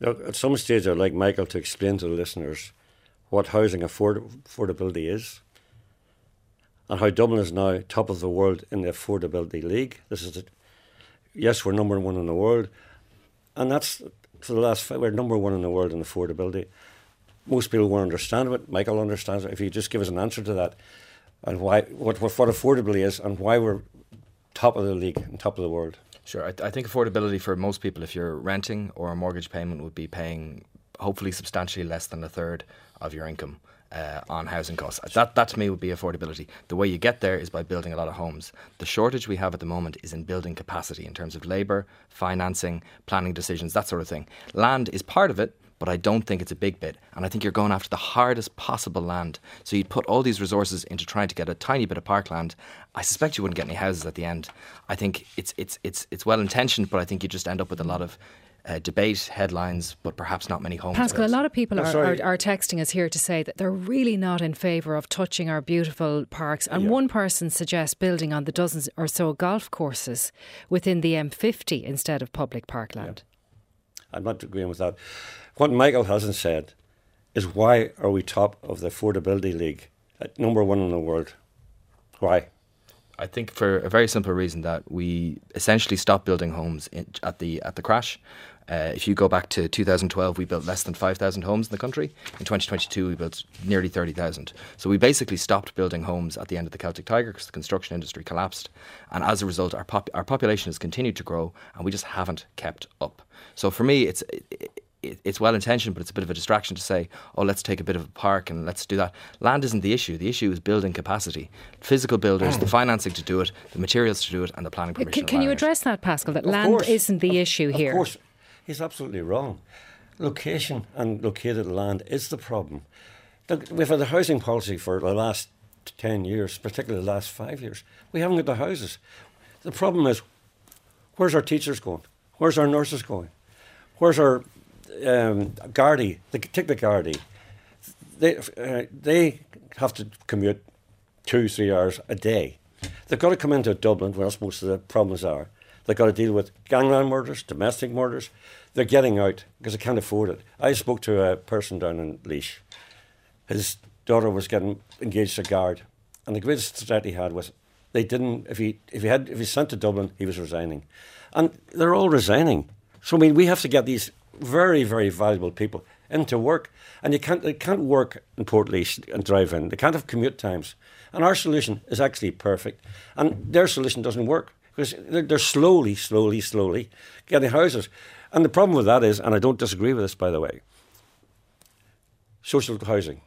Now, at some stage, I'd like Michael to explain to the listeners what housing afford- affordability is and how Dublin is now top of the world in the affordability league. This is, a, yes, we're number one in the world and that's for the last five, we're number one in the world in affordability. Most people won't understand it. Michael understands it. If you just give us an answer to that, and why what what, affordability is, and why we're top of the league and top of the world. Sure, I, I think affordability for most people, if you're renting or a mortgage payment, would be paying hopefully substantially less than a third of your income uh, on housing costs. That, that to me would be affordability. The way you get there is by building a lot of homes. The shortage we have at the moment is in building capacity in terms of labour, financing, planning decisions, that sort of thing. Land is part of it, but I don't think it's a big bit. And I think you're going after the hardest possible land. So you'd put all these resources into trying to get a tiny bit of parkland. I suspect you wouldn't get any houses at the end. I think it's it's it's it's well intentioned, but I think you just end up with a lot of uh, debate headlines, but perhaps not many homes. Pascal, a lot of people are, are, are, texting us here to say that they're really not in favour of touching our beautiful parks. And yeah. one person suggests building on the dozens or so golf courses within the M50 instead of public parkland. Yeah. I'm not agreeing with that. What Michael hasn't said is why are we top of the affordability league at number one in the world? Why? I think for a very simple reason that we essentially stopped building homes in, at the at the crash. Uh, if you go back to 2012, we built less than 5,000 homes in the country. In 2022, we built nearly 30,000. So we basically stopped building homes at the end of the Celtic Tiger because the construction industry collapsed. And as a result, our, pop- our population has continued to grow and we just haven't kept up. So for me, it's. It, it's well intentioned, but it's a bit of a distraction to say, oh, let's take a bit of a park and let's do that. Land isn't the issue. The issue is building capacity, physical builders, the financing to do it, the materials to do it, and the planning permission. Can, can you address that, Pascal? That of land course. isn't the of, issue here. Of course, he's absolutely wrong. Location and located land is the problem. We've had a housing policy for the last 10 years, particularly the last five years. We haven't got the houses. The problem is, where's our teachers going? Where's our nurses going? Where's our um? The, take the. They, uh, they have to commute two, three hours a day. They've got to come into Dublin, where else most of the problems are. They've got to deal with gangland murders, domestic murders. They're getting out because they can't afford it. I spoke to a person down in Laois. His daughter was getting engaged to a guard, and the greatest threat he had was they didn't. If he if he had if he sent to Dublin, he was resigning, and they're all resigning. So I mean, we have to get these very very valuable people into work, and you can't they can't work in Portlaoise and drive in. They can't have commute times. And our solution is actually perfect, and their solution doesn't work because they're, slowly, slowly, slowly getting houses. And the problem with that is, and I don't disagree with this, by the way, social housing,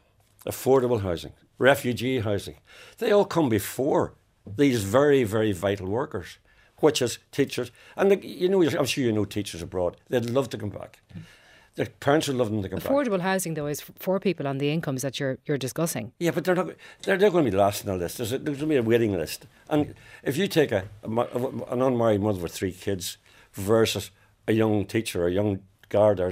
affordable housing, refugee housing, they all come before these very, very vital workers, which is teachers. And the, you know, I'm sure you know teachers abroad. They'd love to come back. Their parents would love them to come Affordable back. housing, though, is for people on the incomes that you're you're discussing. Yeah, but they're not. They're, they're going to be last on the list. There's, a, there's going to be a waiting list. And if you take a, a, an unmarried mother with three kids versus a young teacher, or a young guard or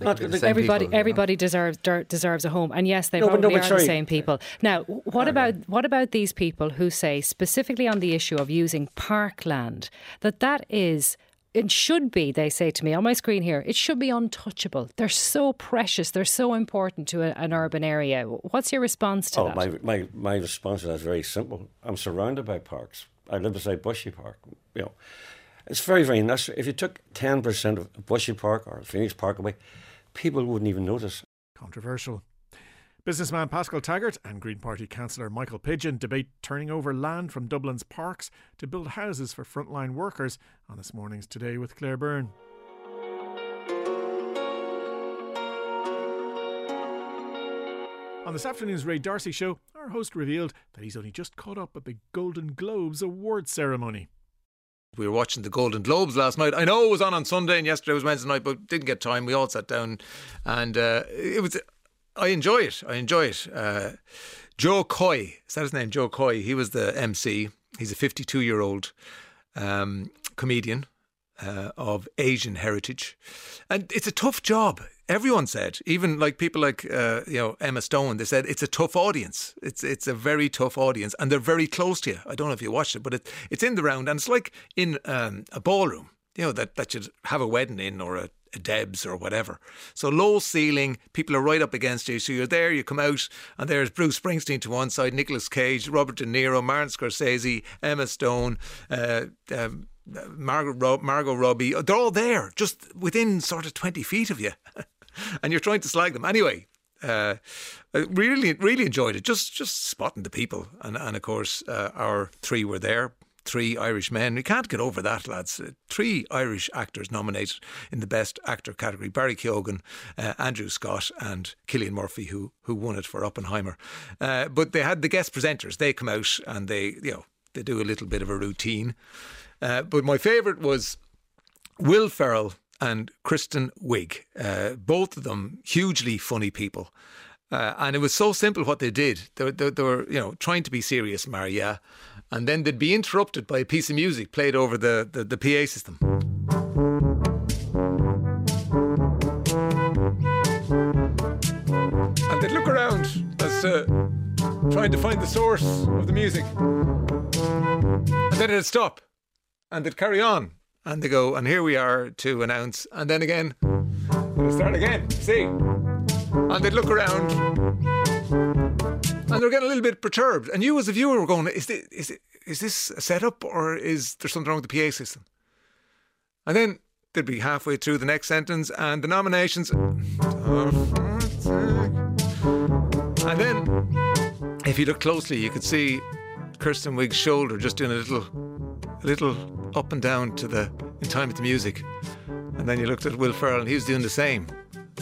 not, everybody people, everybody deserves deserves a home and yes they no, probably no, are sorry. the same people now what about what about these people who say specifically on the issue of using parkland that that is it should be, they say to me on my screen here, it should be untouchable. They're so precious. They're so important to a, an urban area. What's your response to oh, that? My, my, my response to that is very simple. I'm surrounded by parks. I live beside Bushy Park. You know, it's very, very necessary. If you took 10% of Bushy Park or Phoenix Park away, people wouldn't even notice. Controversial. Businessman Pascal Taggart and Green Party councillor Michael Pidgeon debate turning over land from Dublin's parks to build houses for frontline workers on this morning's Today with Claire Byrne. On this afternoon's Ray D'Arcy show, our host revealed that he's only just caught up at the Golden Globes award ceremony. We were watching the Golden Globes last night. I know it was on on Sunday and yesterday was Wednesday night, but didn't get time. We all sat down, and uh, it was I enjoy it. I enjoy it. Uh, Jo Koy, is that his name? Joe Coy. He was the MC. He's a 52 year old um, comedian uh, of Asian heritage. And it's a tough job. Everyone said, even like people like uh, you know Emma Stone, they said it's a tough audience. It's it's a very tough audience, and they're very close to you. I don't know if you watched it, but it, it's in the round, and it's like in um, a ballroom. You know that that you'd have a wedding in or a Debs or whatever. So low ceiling, people are right up against you. So you're there, you come out, and there's Bruce Springsteen to one side, Nicolas Cage, Robert De Niro, Martin Scorsese, Emma Stone, uh, um, Margot, Margot Robbie. They're all there, just within sort of 20 feet of you. and you're trying to slag them. Anyway, uh, really, really enjoyed it. Just, just spotting the people, and and of course, uh, our three were there three Irish men. We can't get over that, lads. Uh, three Irish actors nominated in the Best Actor category: Barry Keoghan, uh, Andrew Scott, and Cillian Murphy, who who won it for Oppenheimer. Uh, but they had the guest presenters. They come out and they, you know, they do a little bit of a routine. Uh, but my favourite was Will Ferrell and Kristen Wiig. Uh, both of them hugely funny people. Uh, and it was so simple what they did. They, they, they, were, you know, trying to be serious, Maria, and then they'd be interrupted by a piece of music played over the, the, the PA system. And they'd look around as uh, trying to find the source of the music. And then it'd stop and they'd carry on and they go, and here we are to announce, and then again, start again, see? And they'd look around and they're getting a little bit perturbed. And you, as a viewer, were going, "Is this is it, is this a setup or is there something wrong with the PA system?" And then they'd be halfway through the next sentence, and the nominations. And then, if you look closely, you could see Kristen Wiig's shoulder just doing a little, a little up and down to the in time with the music. And then you looked at Will Ferrell, and he was doing the same,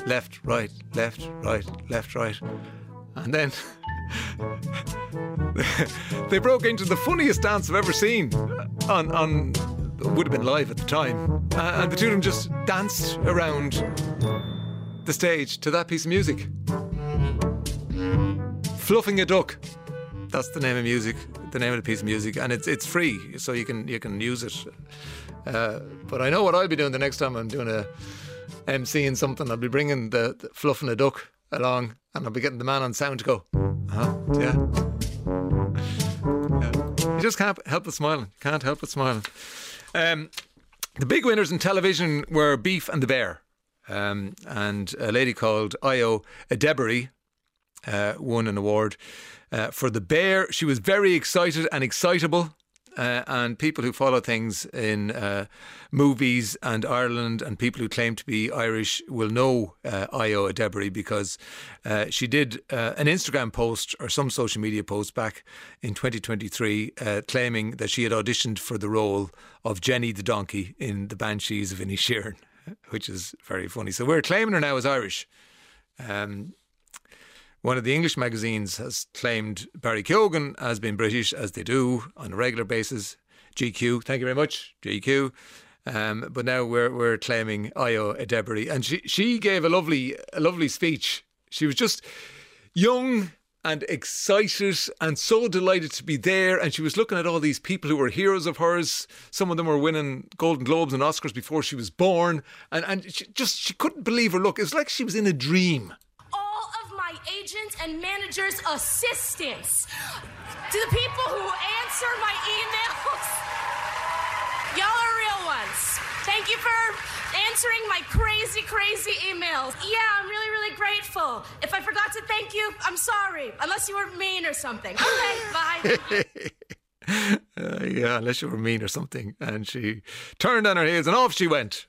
left, right, left, right, left, right, and then they broke into the funniest dance I've ever seen on, on would have been live at the time. Uh, and the two of them just danced around the stage to that piece of music. Fluffing a Duck. That's the name of music, the name of the piece of music, and it's it's free, so you can you can use it. Uh, but I know what I'll be doing the next time I'm doing a MCing something. I'll be bringing the, the fluffing a duck along, and I'll be getting the man on sound to go, huh? Yeah. yeah. You just can't help but smiling. Can't help but smiling. Um, the big winners in television were Beef and the Bear. Um, and a lady called Ayo Edebiri uh, won an award uh, for the bear. She was very excited and excitable uh, and people who follow things in uh, movies and Ireland and people who claim to be Irish will know uh, Ayo Edebiri because uh, she did uh, an Instagram post or some social media post back in 2023 uh, claiming that she had auditioned for the role of Jenny the donkey in The Banshees of Inisherin, which is very funny. So we're claiming her now as Irish. Um, one of the English magazines has claimed Barry Keoghan has been British, as they do on a regular basis. GQ, thank you very much, GQ. Um, but now we're we're claiming Ayo Edebiri, and she she gave a lovely a lovely speech. She was just young, and excited and so delighted to be there. And she was looking at all these people who were heroes of hers. Some of them were winning Golden Globes and Oscars before she was born. And, and she just, she couldn't believe her look. It was like she was in a dream. All agents and managers' assistants, to the people who answer my emails, y'all are real ones. Thank you for answering my crazy, crazy emails. Yeah, I'm really, really grateful. If I forgot to thank you, I'm sorry. Unless you were mean or something. Okay, bye. Uh, yeah, unless you were mean or something. And she turned on her heels and off she went.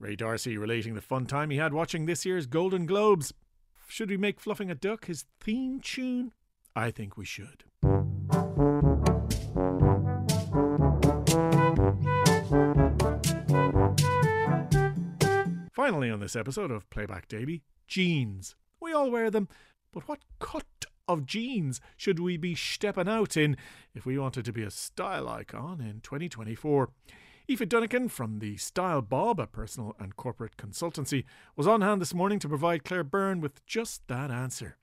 Ray D'Arcy relating the fun time he had watching this year's Golden Globes. Should we make Fluffing a Duck his theme tune? I think we should. Finally, on this episode of Playback Daily, jeans. We all wear them, but what cut of jeans should we be stepping out in if we wanted to be a style icon in 2024? Aoife Dunnican from the Style Bob, a personal and corporate consultancy, was on hand this morning to provide Claire Byrne with just that answer.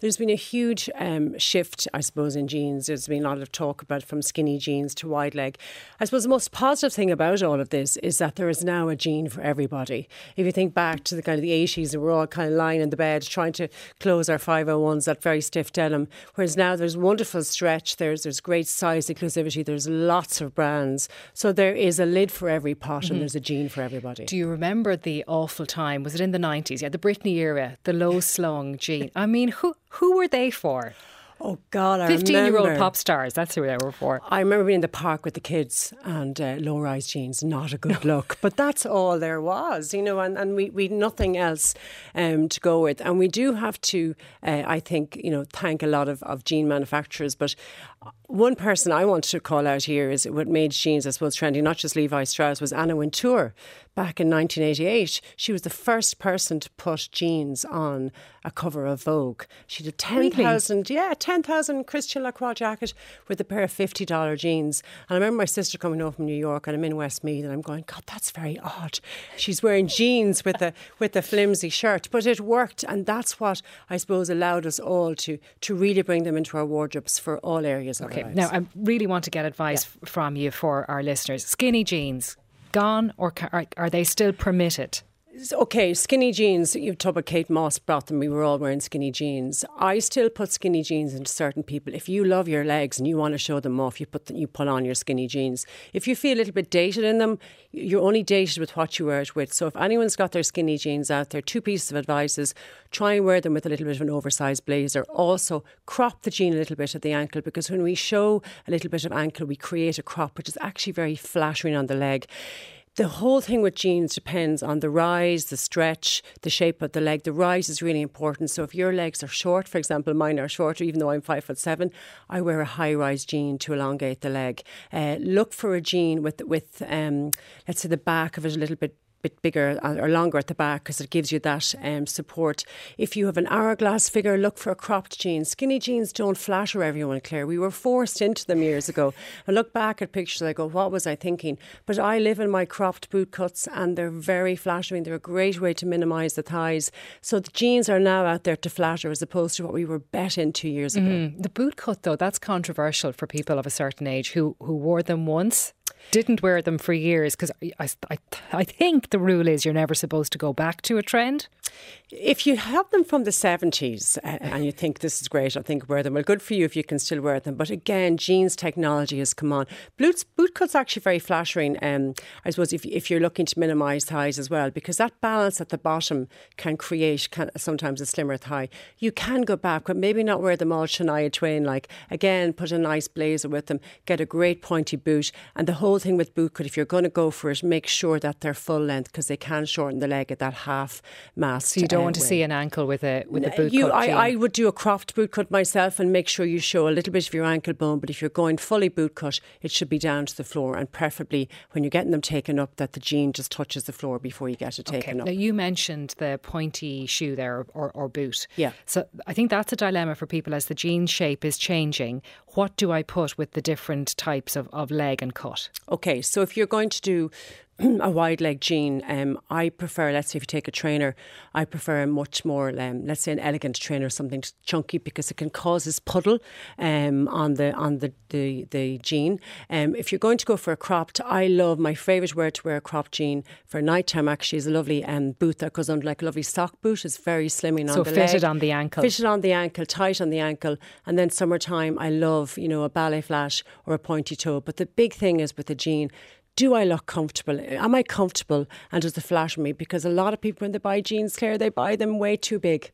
There's been a huge um, shift, I suppose, in jeans. There's been a lot of talk about from skinny jeans to wide leg. I suppose the most positive thing about all of this is that there is now a jean for everybody. If you think back to the kind of the 80s, we were all kind of lying in the bed trying to close our 501s, that very stiff denim. Whereas now there's wonderful stretch, there's there's great size inclusivity, there's lots of brands. So there is a lid for every pot mm-hmm. and there's a jean for everybody. Do you remember the awful time? Was it in the 90s? Yeah, the Britney era, the low slung jean. I mean, who who were they for? Oh God, I 15 year old pop stars, that's who they were for. I remember being in the park with the kids and uh, low rise jeans, not a good look. but that's all there was, you know, and, and we, we nothing else um, to go with. And we do have to, uh, I think, you know, thank a lot of, of jean manufacturers. But one person I want to call out here is what made jeans, I suppose, trendy, not just Levi Strauss, was Anna Wintour back in 1988. She was the first person to put jeans on a cover of Vogue. She did 10,000, really? yeah, 10,000 Christian Lacroix jacket with a pair of $50 jeans. And I remember my sister coming home from New York and I'm in Westmeath and I'm going, God, that's very odd. She's wearing jeans with a, with a flimsy shirt. But it worked. And that's what I suppose allowed us all to, to really bring them into our wardrobes for all areas okay. Now, I really want to get advice yeah. from you for our listeners. Skinny jeans, gone or are, are they still permitted? Okay, skinny jeans. You talk about Kate Moss brought them. We were all wearing skinny jeans. I still put skinny jeans into certain people. If you love your legs and you want to show them off, you put you put on your skinny jeans. If you feel a little bit dated in them, you're only dated with what you wear it with. So if anyone's got their skinny jeans out there, two pieces of advice is try and wear them with a little bit of an oversized blazer. Also, crop the jean a little bit at the ankle because when we show a little bit of ankle, we create a crop which is actually very flattering on the leg the whole thing with jeans depends on the rise, the stretch, the shape of the leg. The rise is really important. So if your legs are short, for example, mine are shorter, even though I'm five foot seven, I wear a high rise jean to elongate the leg. Uh, look for a jean with with um, let's say the back of it a little bit bit bigger or longer at the back because it gives you that um, support. If you have an hourglass figure, look for cropped jean. Skinny jeans don't flatter everyone, Claire. We were forced into them years ago. I look back at pictures, I go, what was I thinking? But I live in my cropped boot cuts and they're very flattering. They're a great way to minimise the thighs. So the jeans are now out there to flatter as opposed to what we were bet in two years ago. Mm. The boot cut, though, that's controversial for people of a certain age who, who wore them once didn't wear them for years because I, I, I think the rule is you're never supposed to go back to a trend. If you have them from the 70s uh, and you think this is great, I think wear them. Well, good for you if you can still wear them. But again, jeans technology has come on. Boots, boot cut's actually very flattering, um, I suppose, if, if you're looking to minimise thighs as well, because that balance at the bottom can create can, sometimes a slimmer thigh. You can go back, but maybe not wear them all Shania Twain like. Again, put a nice blazer with them, get a great pointy boot. And the whole thing with boot cut, if you're going to go for it, make sure that they're full length because they can shorten the leg at that half mass. So you don't want to see an ankle with a with a boot you, cut. I, I, would do a cropped boot cut myself and make sure you show a little bit of your ankle bone. But if you're going fully boot cut, it should be down to the floor, and preferably when you're getting them taken up, that the jean just touches the floor before you get it taken okay. up. Now you mentioned the pointy shoe there or, or boot. Yeah. So I think that's a dilemma for people as the jean shape is changing. What do I put with the different types of, of leg and cut? Okay, so if you're going to do a wide leg jean. Um, I prefer, let's say, if you take a trainer, I prefer a much more, um, let's say, an elegant trainer, something chunky, because it can cause this puddle um, on the on the the, the jean. Um, if you're going to go for a cropped, I love my favourite wear to wear a cropped jean for nighttime. Actually, is a lovely um, boot that goes under like a lovely sock boot. It's very slimming so on the fitted on the ankle. Fitted on the ankle, tight on the ankle, and then summertime, I love you know a ballet flash or a pointy toe. But the big thing is with the jean do I look comfortable? Am I comfortable? And does it flatter me? Because a lot of people, when they buy jeans, Claire, they buy them way too big.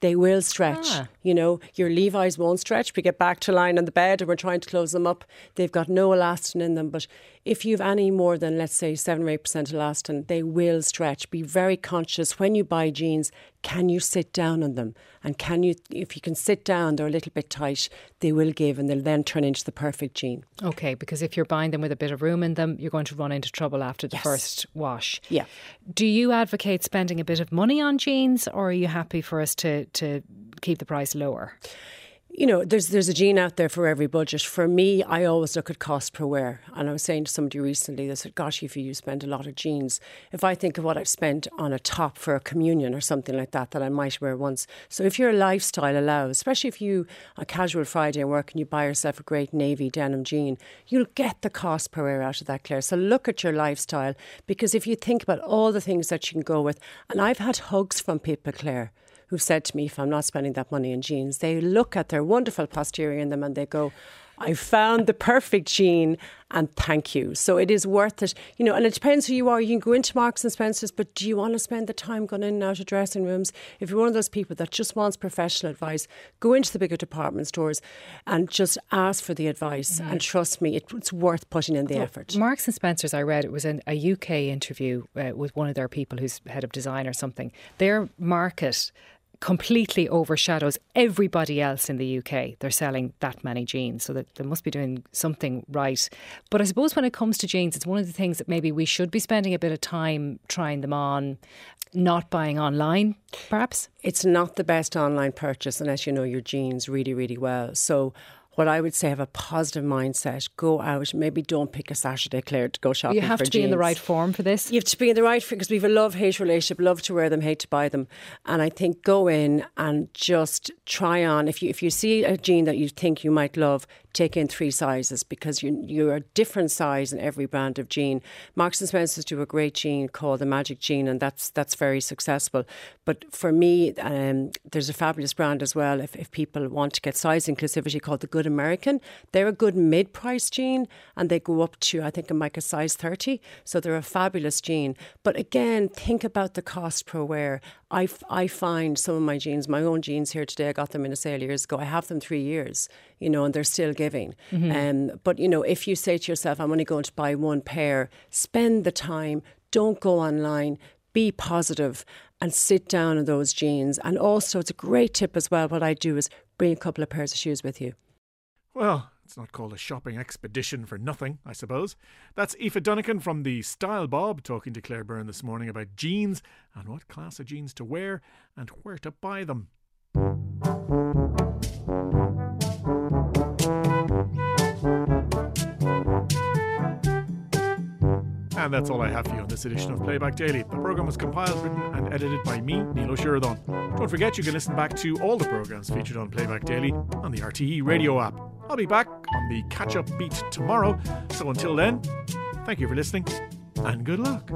They will stretch. Ah. You know, your Levi's won't stretch. We get back to lying on the bed and we're trying to close them up. They've got no elastin in them. But if you've any more than, let's say, 7 or 8% elastin, they will stretch. Be very conscious when you buy jeans, can you sit down on them? And can you, if you can sit down, they're a little bit tight, they will give and they'll then turn into the perfect jean. Okay, because if you're buying them with a bit of room in them, you're going to run into trouble after the Yes. first wash. Yeah. Do you advocate spending a bit of money on jeans, or are you happy for us to, to keep the price lower? You know, there's there's a jean out there for every budget. For me, I always look at cost per wear. And I was saying to somebody recently, they said, "Gosh, if you spend a lot of jeans, if I think of what I've spent on a top for a communion or something like that that I might wear once." So if your lifestyle allows, especially if you a casual Friday and work and you buy yourself a great navy denim jean, you'll get the cost per wear out of that, Claire. So look at your lifestyle because if you think about all the things that you can go with, and I've had hugs from people, Claire who've said to me, if I'm not spending that money in jeans, they look at their wonderful posterior in them and they go, I found the perfect jean and thank you. So it is worth it. You know, and it depends who you are. You can go into Marks and Spencer's, but do you want to spend the time going in and out of dressing rooms? If you're one of those people that just wants professional advice, go into the bigger department stores and just ask for the advice. And trust me, it, it's worth putting in the effort. Marks and Spencers, I read it was in a UK interview uh, with one of their people who's head of design or something. Their market completely overshadows everybody else in the UK. They're selling that many jeans, so that they must be doing something right. But I suppose when it comes to jeans, it's one of the things that maybe we should be spending a bit of time trying them on, not buying online, perhaps. It's not the best online purchase unless you know your jeans really, really well. So what I would say have a positive mindset. Go out. Maybe don't pick a Saturday, Claire, to go shopping. You have to be in the right form for this. You have to be in the right because we have a love hate relationship. Love to wear them, hate to buy them. And I think go in and just try on. If you if you see a jean that you think you might love, take in three sizes because you you're a different size in every brand of jean. Marks and Spencers do a great jean called the Magic Jean, and that's that's very successful. But for me, um, there's a fabulous brand as well. If if people want to get size inclusivity, called the Good American, they're a good mid-price jean, and they go up to I think a a size thirty. So they're a fabulous jean. But again, think about the cost per wear. I, I find some of my jeans, my own jeans here today, I got them in a sale years ago. I have them three years, you know, and they're still giving. Um, but, you know, if you say to yourself, I'm only going to buy one pair, spend the time, don't go online, be positive and sit down in those jeans. And also, it's a great tip as well. What I do is bring a couple of pairs of shoes with you. Well, it's not called a shopping expedition for nothing, I suppose. That's Aoife Dunnican from the Style Bob talking to Claire Byrne this morning about jeans and what class of jeans to wear and where to buy them. And that's all I have for you on this edition of Playback Daily. The programme was compiled, written, and edited by me, Neil O'Sheridan. Don't forget you can listen back to all the programmes featured on Playback Daily on the RTE radio app. I'll be back on the catch up beat tomorrow. So until then, thank you for listening and good luck.